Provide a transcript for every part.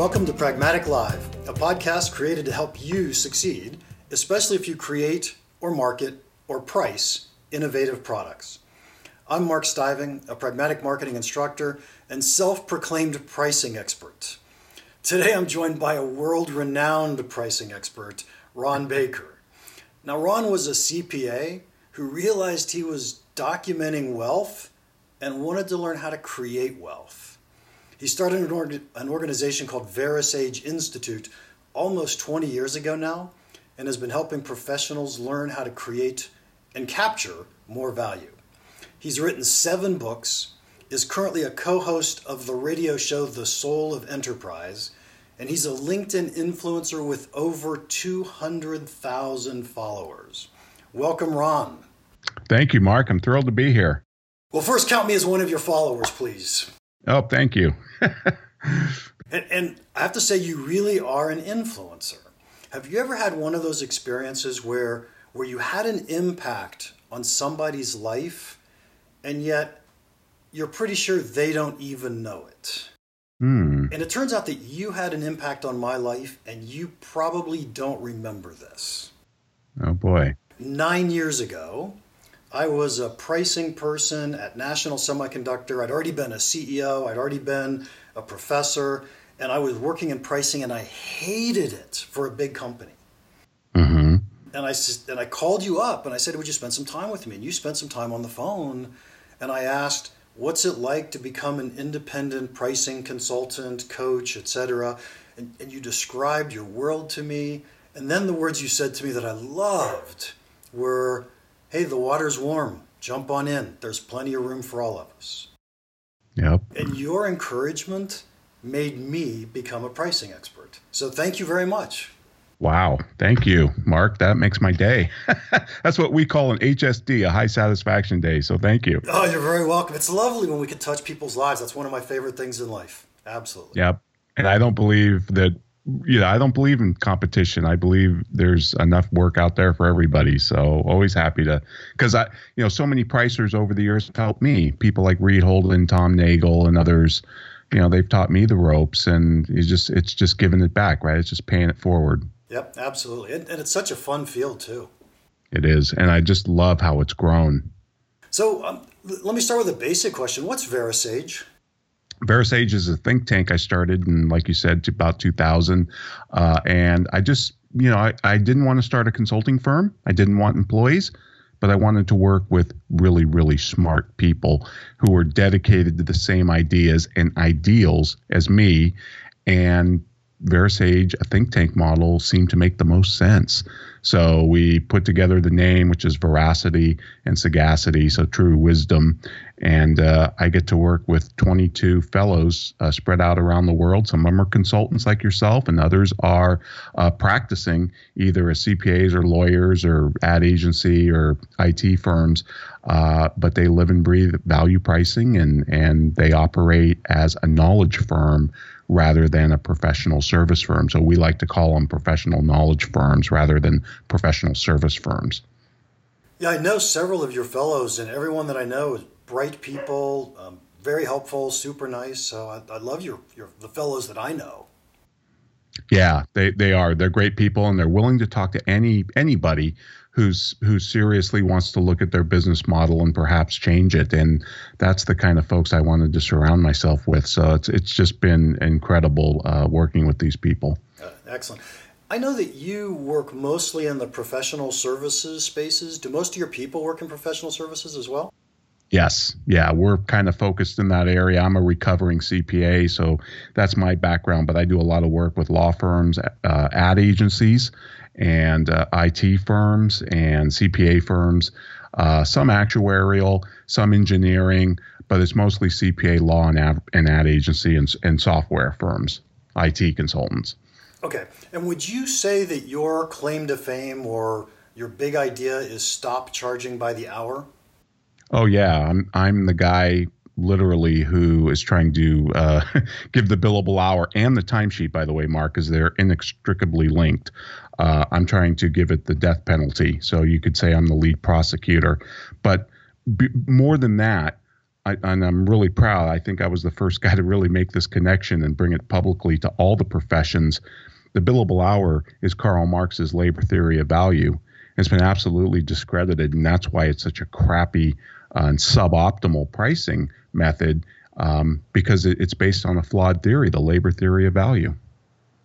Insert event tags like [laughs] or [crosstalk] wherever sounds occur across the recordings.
Welcome to Pragmatic Live, a podcast created to help you succeed, especially if you create or market or price innovative products. I'm Mark Stiving, a pragmatic marketing instructor and self proclaimed pricing expert. Today I'm joined by a world renowned pricing expert, Ron Baker. Now, Ron was a CPA who realized he was documenting wealth and wanted to learn how to create wealth. He started an, org- an organization called VeraSage Institute almost 20 years ago now and has been helping professionals learn how to create and capture more value. He's written seven books, is currently a co host of the radio show The Soul of Enterprise, and he's a LinkedIn influencer with over 200,000 followers. Welcome, Ron. Thank you, Mark. I'm thrilled to be here. Well, first, count me as one of your followers, please. Oh, thank you. [laughs] and, and I have to say, you really are an influencer. Have you ever had one of those experiences where, where you had an impact on somebody's life and yet you're pretty sure they don't even know it. Hmm. And it turns out that you had an impact on my life, and you probably don't remember this. Oh, boy. Nine years ago, I was a pricing person at National Semiconductor. I'd already been a CEO, I'd already been a professor, and I was working in pricing, and I hated it for a big company. Mm-hmm. And I, and I called you up and I said, Would you spend some time with me? And you spent some time on the phone and I asked, what's it like to become an independent pricing consultant, coach, etc. And, and you described your world to me. And then the words you said to me that I loved were, hey, the water's warm. Jump on in. There's plenty of room for all of us. Yep. And your encouragement made me become a pricing expert. So thank you very much. Wow. Thank you, Mark. That makes my day. [laughs] That's what we call an HSD, a high satisfaction day. So thank you. Oh, you're very welcome. It's lovely when we can touch people's lives. That's one of my favorite things in life. Absolutely. Yep. And I don't believe that, you know, I don't believe in competition. I believe there's enough work out there for everybody. So always happy to, because I, you know, so many pricers over the years have helped me. People like Reed Holden, Tom Nagle, and others you know they've taught me the ropes and it's just it's just giving it back right it's just paying it forward Yep, absolutely. And, and, it's such a fun field, too. It is. And I just love how it's grown. So um, let me start with a basic question What's VeraSage? VeraSage is a think tank I started in, like you said, about 2000. Uh, and I just, you know, I, I didn't want to start a consulting firm, I didn't want employees. But I wanted to work with really, really smart people who were dedicated to the same ideas and ideals as me and VeraSage, a think tank model, seemed to make the most sense. So we put together the name, which is veracity and sagacity, so true wisdom. And uh, I get to work with 22 fellows uh, spread out around the world. Some of them are consultants like yourself, and others are uh, practicing either as CPAs or lawyers or ad agency or IT firms. Uh, but they live and breathe value pricing, and and they operate as a knowledge firm rather than a professional service firm. So we like to call them professional knowledge firms rather than professional service firms. Yeah, I know several of your fellows, and everyone that I know bright people, um, very helpful, super nice. So I, I love your, your the fellows that I know. Yeah, they, they are. They're great people, and they're willing to talk to any anybody who's who seriously wants to look at their business model and perhaps change it. And that's the kind of folks I wanted to surround myself with. So it's it's just been incredible uh, working with these people. Uh, excellent. I know that you work mostly in the professional services spaces. Do most of your people work in professional services as well? Yes. Yeah. We're kind of focused in that area. I'm a recovering CPA, so that's my background, but I do a lot of work with law firms, uh, ad agencies, and uh, IT firms and CPA firms, uh, some actuarial, some engineering, but it's mostly CPA law and ad, and ad agency and, and software firms, IT consultants. Okay. And would you say that your claim to fame or your big idea is stop charging by the hour? Oh yeah, I'm I'm the guy literally who is trying to uh, [laughs] give the billable hour and the timesheet, by the way, Mark, because they're inextricably linked. Uh, I'm trying to give it the death penalty. So you could say I'm the lead prosecutor. But b- more than that, I, and I'm really proud. I think I was the first [laughs] guy to really make this connection and bring it publicly to all the professions. The billable hour is Karl Marx's labor theory of value. It's been absolutely discredited, and that's why it's such a crappy and suboptimal pricing method um, because it, it's based on a flawed theory, the labor theory of value.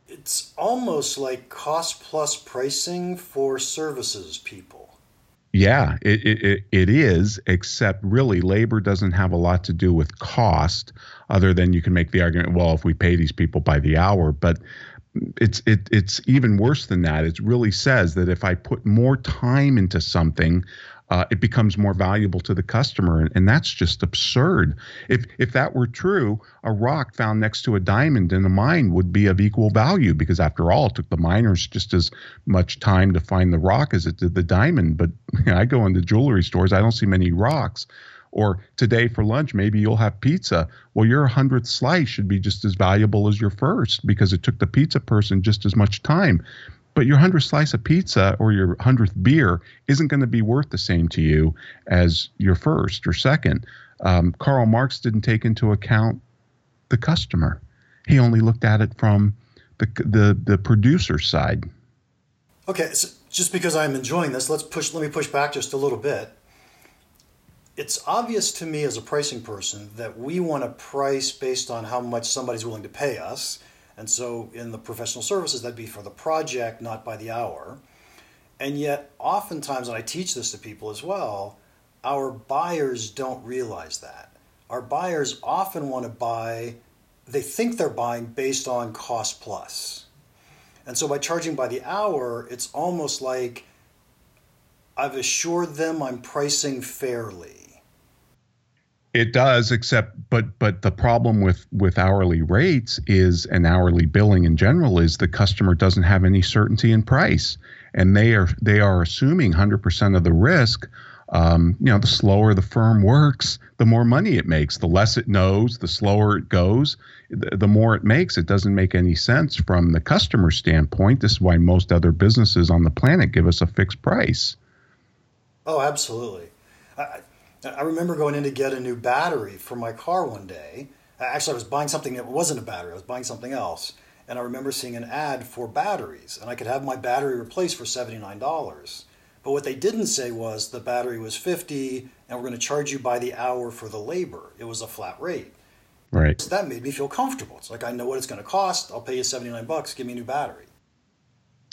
It's almost like cost plus pricing for services people. Yeah, it, it, it is, except really labor doesn't have a lot to do with cost, other than you can make the argument, well, if we pay these people by the hour, but it's it it's even worse than that. It really says that if I put more time into something, uh, it becomes more valuable to the customer, and, and, that's just absurd. If if that were true, a rock found next to a diamond in a mine would be of equal value because, after all, it took the miners just as much time to find the rock as it did the diamond. But you [laughs] know, I go into jewelry stores, I don't see many rocks. Or today for lunch, maybe you'll have pizza. Well, your hundredth slice should be just as valuable as your first because it took the pizza person just as much time but your hundredth slice of pizza or your hundredth beer isn't going to be worth the same to you as your first or second. Um, Karl Marx didn't take into account the customer; he only looked at it from the the, the producer side. Okay, so just because I'm enjoying this, let's push. Let me push back just a little bit. It's obvious to me as a pricing person that we want to price based on how much somebody's willing to pay us and so in the professional services, that'd be for the project, not by the hour. And yet, oftentimes, and I teach this to people as well, our buyers don't realize that. Our buyers often want to buy, they think they're buying based on cost plus. And so by charging by the hour, it's almost like I've assured them I'm pricing fairly. It does, except but but the problem with with hourly rates is an hourly billing in general is the customer doesn't have any certainty in price, and they are they are assuming 100% of the risk. Um, you know, the slower the firm works, the more money it makes. The less it knows, the slower it goes, the, the more it makes. It doesn't make any sense from the customer standpoint. This is why most other businesses on the planet give us a fixed price. Oh, absolutely. I, I remember going in to get a new battery for my car one day. Actually, I was buying something that wasn't a battery, I was buying something else. And I remember seeing an ad for batteries, and I could have my battery replaced for $79. But what they didn't say was the battery was 50 and we're going to charge you by the hour for the labor. It was a flat rate. Right. So that made me feel comfortable. It's like I know what it's going to cost. I'll pay you 79 bucks, give me a new battery.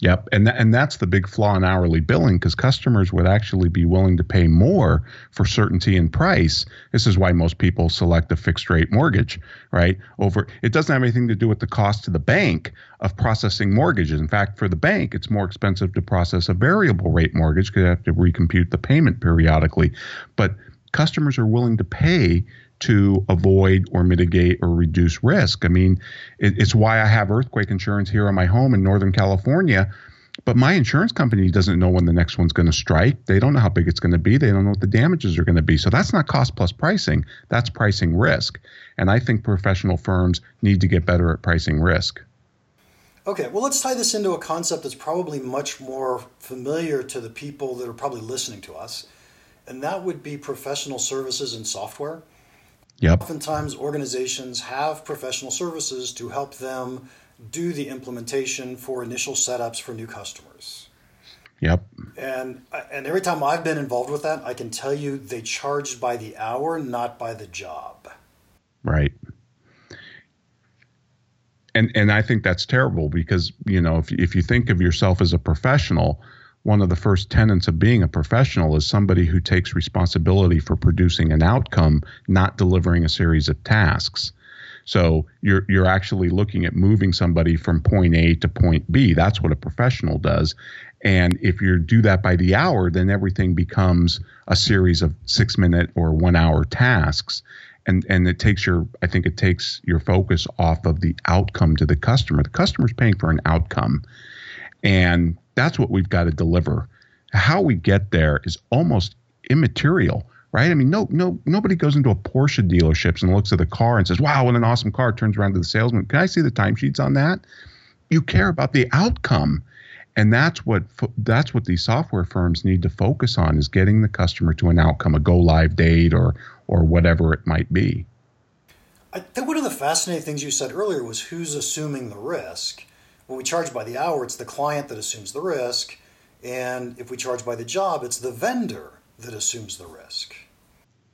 Yep, and th- and that's the big flaw in hourly billing because customers would actually be willing to pay more for certainty in price. This is why most people select a fixed rate mortgage, right? Over it doesn't have anything to do with the cost to the bank of processing mortgages. In fact, for the bank, it's more expensive to process a variable rate mortgage because they have to recompute the payment periodically. But customers are willing to pay to avoid or mitigate or reduce risk. I mean, it, it's why I have earthquake insurance here on my home in Northern California. But my insurance company doesn't know when the next one's going to strike. They don't know how big it's going to be. They don't know what the damages are going to be. So that's not cost plus pricing. That's pricing risk. And I think professional firms need to get better at pricing risk. Okay, well, let's tie this into a concept that's probably much more familiar to the people that are probably listening to us, and that would be professional services and software. Yep. Oftentimes, organizations have professional services to help them do the implementation for initial setups for new customers. Yep. And and every time I've been involved with that, I can tell you they charge by the hour, not by the job. Right. And and I think that's terrible because you know if if you think of yourself as a professional, one of the first tenets of being a professional is somebody who takes responsibility for producing an outcome, not delivering a series of tasks. So you're you're actually looking at moving somebody from point A to point B. That's what a professional does. And if you do that by the hour, then everything becomes a series of six minute or one hour tasks. And and it takes your I think it takes your focus off of the outcome to the customer. The customer's paying for an outcome. And that's what we've got to deliver. How we get there is almost immaterial, right? I mean, no, no, nobody goes into a Porsche dealerships and looks at the car and says, "Wow, what an awesome car!" Turns around to the salesman, "Can I see the timesheets on that?" You care about the outcome, and that's what that's what these software firms need to focus on is getting the customer to an outcome, a go live date or or whatever it might be. I think one of the fascinating things you said earlier was who's assuming the risk. When we charge by the hour, it's the client that assumes the risk, and if we charge by the job, it's the vendor that assumes the risk.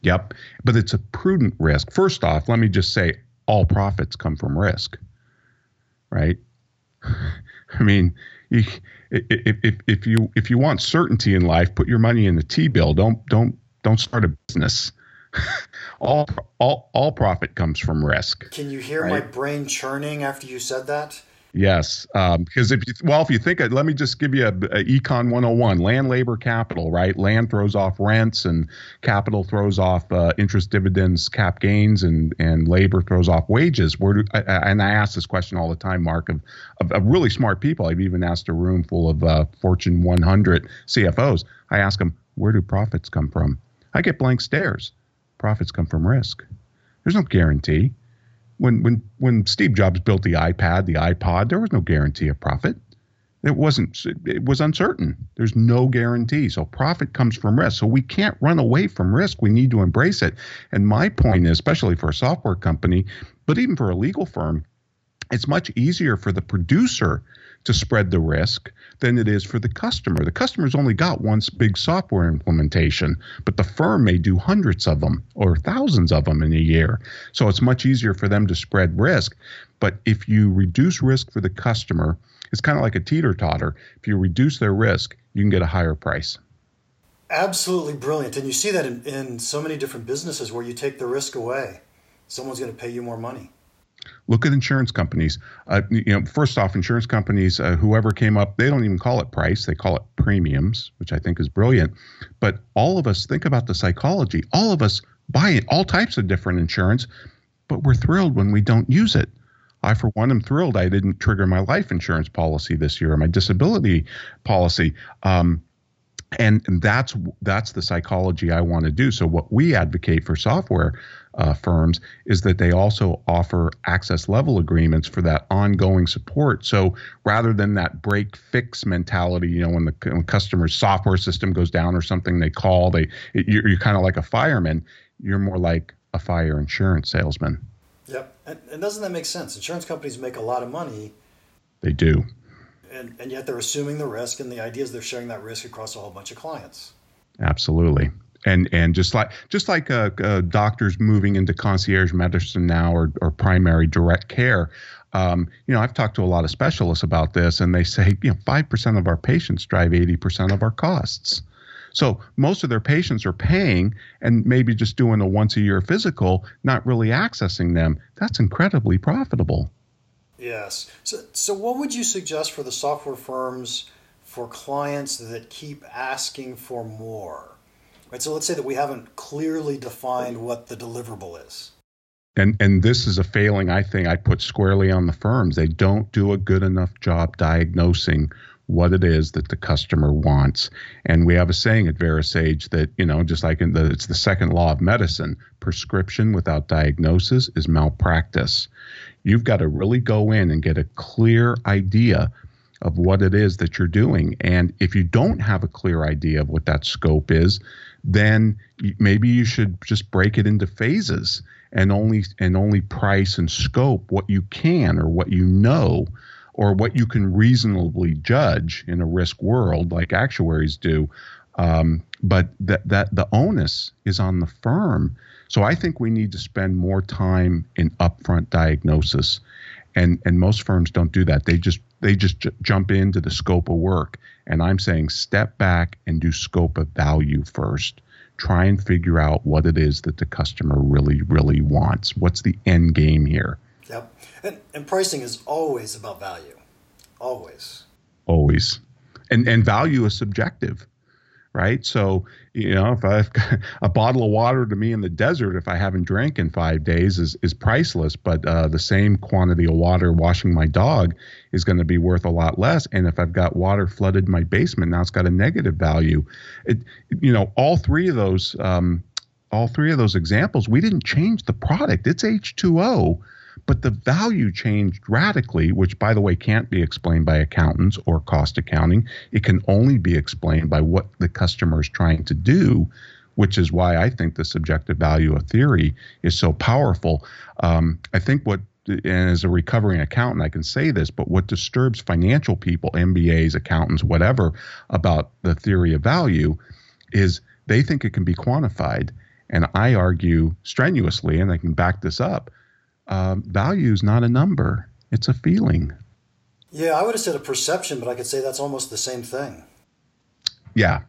Yep, but it's a prudent risk. First off, let me just say all profits come from risk, right? [laughs] I mean, you, if, if, if you if you want certainty in life, put your money in the T bill. Don't don't don't start a business. [laughs] all all all profit comes from risk. Can you hear right? my brain churning after you said that? Yes, um, because if you well, if you think, it, let me just give you a, a, econ 101: land, labor, capital. Right, land throws off rents, and capital throws off uh, interest, dividends, cap gains, and and labor throws off wages. Where do I, and I ask this question all the time, Mark, of, of, of really smart people. I've even asked a room full of uh, Fortune 100 CFOs. I ask them, where do profits come from? I get blank stares. Profits come from risk. There's no guarantee when when when Steve Jobs built the iPad, the iPod, there was no guarantee of profit. It wasn't. It was uncertain. There's no guarantee. So profit comes from risk. So we can't run away from risk. We need to embrace it. And my point is, especially for a software company, but even for a legal firm, it's much easier for the producer to spread the risk than it is for the customer. The customer's only got one big software implementation, but the firm may do hundreds of them or thousands of them in a year. So it's much easier for them to spread risk. But if you reduce risk for the customer, it's kind of like a teeter totter. If you reduce their risk, you can get a higher price. Absolutely brilliant. And you see that in, in so many different businesses where you take the risk away. Someone's going to pay you more money. Look at insurance companies. Uh, you know, first off, insurance companies, uh, whoever came up, they don't even call it price; they call it premiums, which I think is brilliant. But all of us think about the psychology. All of us buy all types of different insurance, but we're thrilled when we don't use it. I, for one, am thrilled I didn't trigger my life insurance policy this year, or my disability policy. Um, and, and that's that's the psychology I want to do. So what we advocate for software uh, firms is that they also offer access level agreements for that ongoing support. So rather than that break fix mentality, you know, when the when customer's software system goes down or something, they call they it, you're, you're kind of like a fireman. You're more like a fire insurance salesman. Yep, and, and doesn't that make sense? Insurance companies make a lot of money. They do and, and yet they're assuming the risk and the idea is they're sharing that risk across a whole bunch of clients. Absolutely. And and just like just like uh, uh, doctors moving into concierge medicine now or, or primary direct care um, you know i've talked to a lot of specialists about this and they say you know 5% of our patients drive 80% of our costs. So most of their patients are paying and maybe just doing a once a year physical not really accessing them. That's incredibly profitable Yes. So, so what would you suggest for the software firms for clients that keep asking for more? Right. So let's say that we haven't clearly defined what the deliverable is. And and this is a failing I think I put squarely on the firms. They don't do a good enough job diagnosing what it is that the customer wants. And we have a saying at VeraSage that, you know, just like in the it's the second law of medicine, prescription without diagnosis is malpractice. You've got to really go in and get a clear idea of what it is that you're doing. And if you don't have a clear idea of what that scope is, then maybe you should just break it into phases and only and only price and scope what you can or what you know or what you can reasonably judge in a risk world like actuaries do. Um, but that that the onus is on the firm so I think we need to spend more time in upfront diagnosis, and and most firms don't do that. They just they just j- jump into the scope of work, and I'm saying step back and do scope of value first. Try and figure out what it is that the customer really really wants. What's the end game here? Yep, and, and pricing is always about value, always. Always, and and value is subjective right? So, you know, if I've got [laughs] a bottle of water to me in the desert, if I haven't drank in five days, is is priceless. But uh, the same quantity of water washing my dog is going to be worth a lot less. And if I've got water flooded my basement, now it's got a negative value. It, you know, all three of those, um, all three of those examples, we didn't change the product. It's H two O but the value changed radically, which, by the way, can't be explained by accountants or cost accounting. It can only be explained by what the customer is trying to do, which is why I think the subjective value of theory is so powerful. Um, I think what and as a recovering accountant, I can say this, but what disturbs financial people, MBAs, accountants, whatever, about the theory of value is they think it can be quantified. And I argue strenuously, and I can back this up um, value is not a number, it's a feeling. Yeah, I would have said a perception, but I could say that's almost the same thing. Yeah,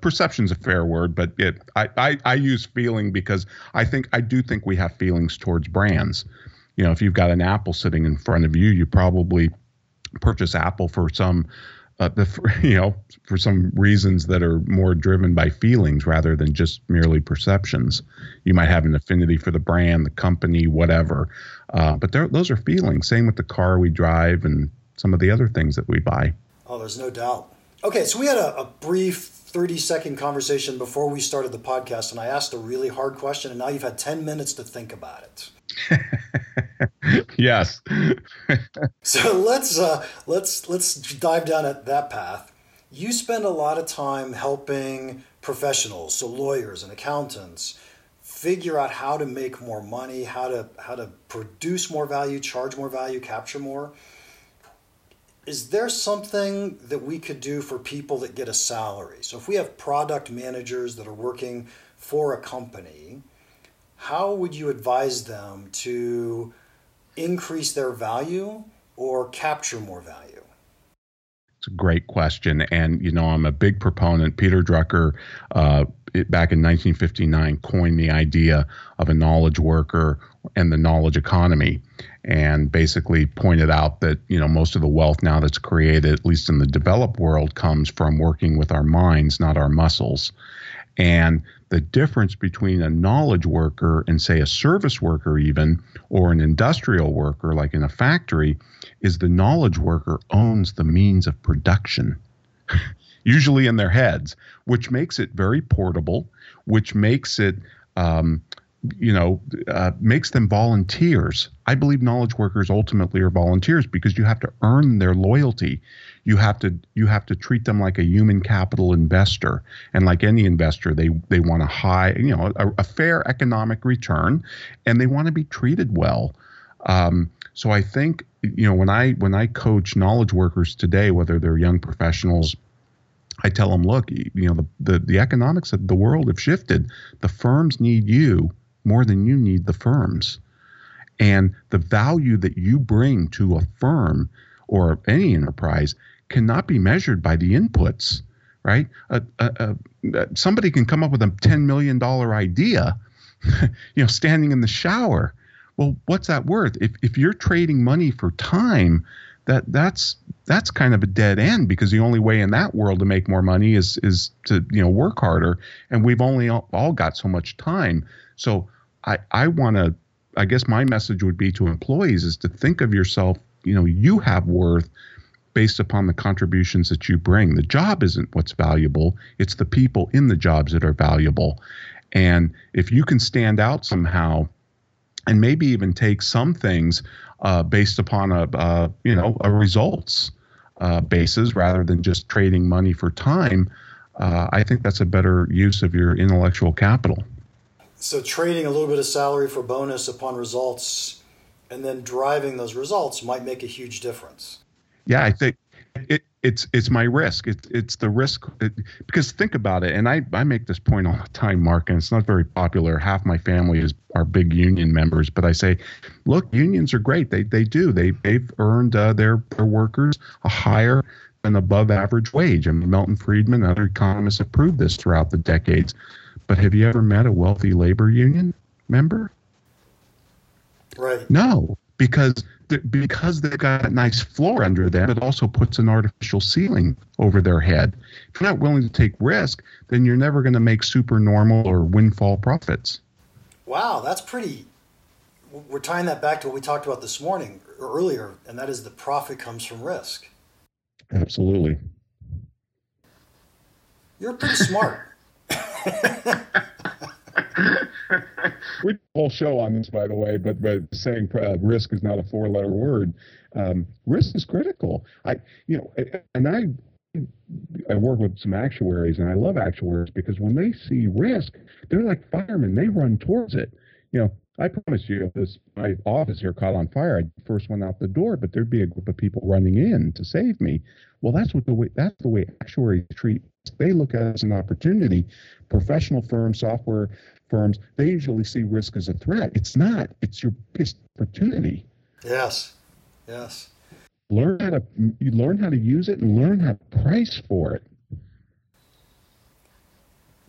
perception is a fair word, but it, I, I, I use feeling because I think I do think we have feelings towards brands. You know, if you've got an apple sitting in front of you, you probably purchase Apple for some uh, the [laughs] you know for some reasons that are more driven by feelings rather than just merely perceptions. You might have an affinity for the brand, the company, whatever, uh, but those are feelings. Same with the car we drive and some of the other things that we buy. Oh, there's no doubt. Okay, so we had a, a brief 30 second conversation before we started the podcast, and I asked a really hard question, and now you've had 10 minutes to think about it. [laughs] yes. [laughs] so let's uh, let's let's dive down at that path. You spend a lot of time helping professionals, so lawyers and accountants, figure out how to make more money, how to how to produce more value, charge more value, capture more. Is there something that we could do for people that get a salary? So if we have product managers that are working for a company, how would you advise them to increase their value or capture more value? It's a great question. And, you know, I'm a big proponent. Peter Drucker, uh, it, back in 1959, coined the idea of a knowledge worker and the knowledge economy and basically pointed out that, you know, most of the wealth now that's created, at least in the developed world, comes from working with our minds, not our muscles. And the difference between a knowledge worker and, say, a service worker, even, or an industrial worker, like in a factory, is the knowledge worker owns the means of production, [laughs] usually in their heads, which makes it very portable, which makes it um, you know, uh, makes them volunteers. I believe knowledge workers ultimately are volunteers because you have to earn their loyalty. You have to you have to treat them like a human capital investor, and like any investor, they they want a high, you know, a, a fair economic return, and they want to be treated well. Um, so I think you know when I when I coach knowledge workers today, whether they're young professionals I tell them, look, you know, the, the, the, economics of the world have shifted. The firms need you more than you need the firms. And the value that you bring to a firm or any enterprise cannot be measured by the inputs, right? somebody can come up with a $10 million idea, [laughs] you know, standing in the shower. Well, what's that worth? If, if you're trading money for time, that that's that's kind of a dead end because the only way in that world to make more money is is to you know work harder and we've only all, all got so much time so I, I want to, I guess my message would be to employees is to think of yourself, you know, you have worth based upon the contributions that you bring. The job isn't what's valuable, it's the people in the jobs that are valuable. And if you can stand out somehow, and maybe even take some things uh, based upon a, you know a results uh, basis rather than just trading money for time, uh, I think that's a better use of your intellectual capital. So trading a little bit of salary for bonus upon results and then driving those results might make a huge difference. Yeah, I think it, it's it's my risk. It's it's the risk it, because think about it, and I, I make this point all the time, Mark, and it's not very popular. Half my family is are big union members, but I say, look, unions are great. They they do. They they've earned uh, their their workers a higher than above average wage. I mean, Milton Friedman and other economists have proved this throughout the decades. But have you ever met a wealthy labor union member? Right. No, because because they've got a nice floor under them, it also puts an artificial ceiling over their head. If you're not willing to take risk, then you're never going to make super normal or windfall profits. Wow, that's pretty. We're tying that back to what we talked about this morning earlier, and that is the profit comes from risk. Absolutely. You're pretty smart. [laughs] [laughs] we whole show on this, by the way, but but saying uh, risk is not a four-letter word. Um, risk is critical. I, you know, and I I work with some actuaries, and I love actuaries because when they see risk, they're like firemen; they run towards it. You know, I promise you, if this my office here caught on fire, I'd be first one out the door, but there'd be a group of people running in to save me. Well, that's what the way that's the way actuaries treat. They look at it as an opportunity. Professional firms, software firms, they usually see risk as a threat. It's not. It's your biggest opportunity. Yes. Yes learn how to you learn how to use it and learn how to price for it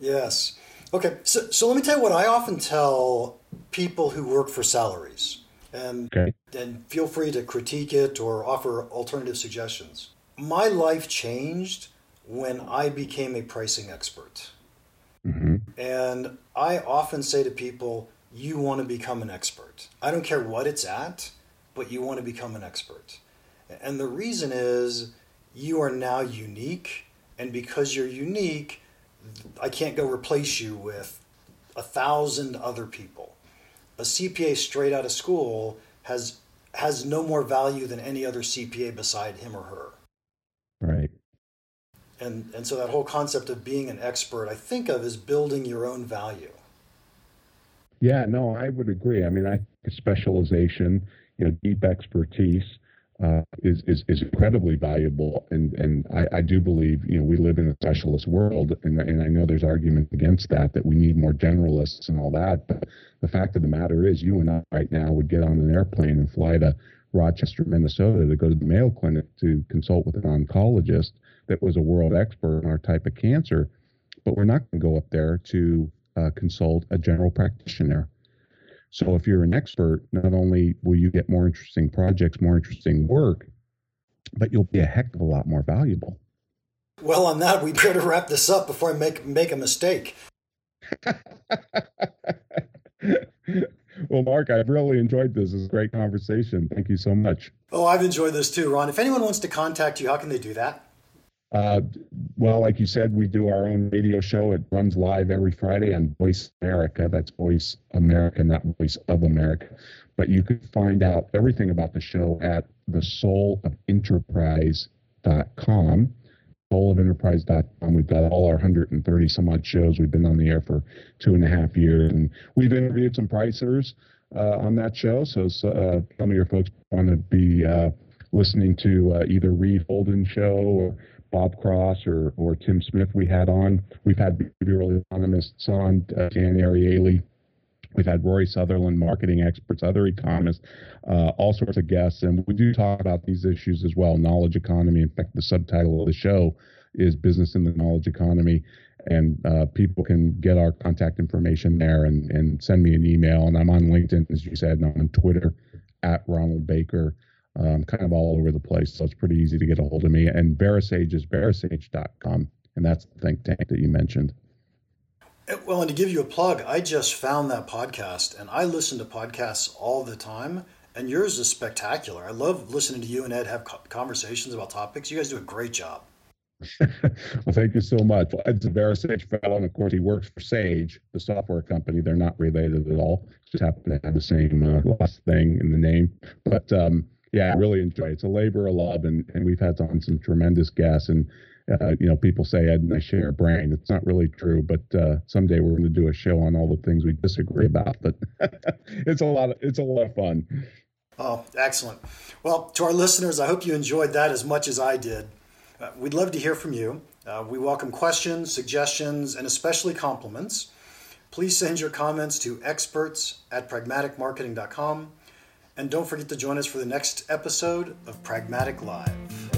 yes okay so, so let me tell you what i often tell people who work for salaries and okay. and feel free to critique it or offer alternative suggestions my life changed when i became a pricing expert mm-hmm. and i often say to people you want to become an expert i don't care what it's at but you want to become an expert and the reason is you are now unique. And because you're unique, I can't go replace you with a thousand other people. A CPA straight out of school has has no more value than any other CPA beside him or her. And and so that whole concept of being an expert I think of as building your own value. Yeah, no, I would agree. I mean, I specialization, you know, deep expertise uh, is, is is incredibly valuable, and and I, I, do believe you know we live in a specialist world, and and I know there's argument against that that we need more generalists and all that, but the fact of the matter is, you and I right now would get on an airplane and fly to Rochester, Minnesota, to go to the Mayo Clinic to consult with an oncologist that was a world expert on our type of cancer, but we're not going to go up there to uh, consult a general practitioner so if you're an expert, not only will you get more interesting projects, more interesting work, but you'll be a heck of a lot more valuable. Well, on that, we better wrap this up before I make make a mistake. [laughs] well, Mark, I've really enjoyed this. It's a great conversation. Thank you so much. Oh, I've enjoyed this too, Ron. If anyone wants to contact you, how can they do that? Uh, well, like you said, we do our own radio show. It runs live every Friday on Voice America. That's Voice America, not Voice of America. But you can find out everything about the show at the Soulofenterprise.com. We've got all our 130 some odd shows. We've been on the air for two and a half years, and we've interviewed some pricers uh, on that show. So uh, some of your folks want to be uh, listening to uh, either Reed Holden show or Bob Cross or, or Tim Smith we had on. We've had behavioral economists on, uh, Dan Ariely. We've had Rory Sutherland, marketing experts, other economists, uh, all sorts of guests. And we do talk about these issues as well knowledge economy. In fact, the subtitle of the show is Business in the Knowledge Economy. And uh, people can get our contact information there and, and send me an email. And I'm on LinkedIn, as you said, and I'm on Twitter at Ronald Baker um, kind of all over the place. So it's pretty easy to get a hold of me. And VeraSage is verasage.com. And that's the think tank that you mentioned. Well, and to give you a plug, I just found that podcast and I listen to podcasts all the time. And yours is spectacular. I love listening to you and Ed have conversations about topics. You guys do a great job. [laughs] well, thank you so much. Ed's a VeraSage fellow, and of course, he works for Sage, the software company. They're not related at all. Just happen to have the same uh, last thing in the name. But um, yeah, I really enjoy it. It's a labor of love, and, and we've had on some tremendous guests. And uh, you know, people say Ed and I share a brain. It's not really true, but uh, someday we're going to do a show on all the things we disagree about. But [laughs] it's a lot. Of, it's a lot of fun. Oh, excellent. Well, to our listeners, I hope you enjoyed that as much as I did. Uh, we'd love to hear from you. Uh, we welcome questions, suggestions, and especially compliments. Please send your comments to experts at pragmaticmarketing.com. And don't forget to join us for the next episode of Pragmatic Live.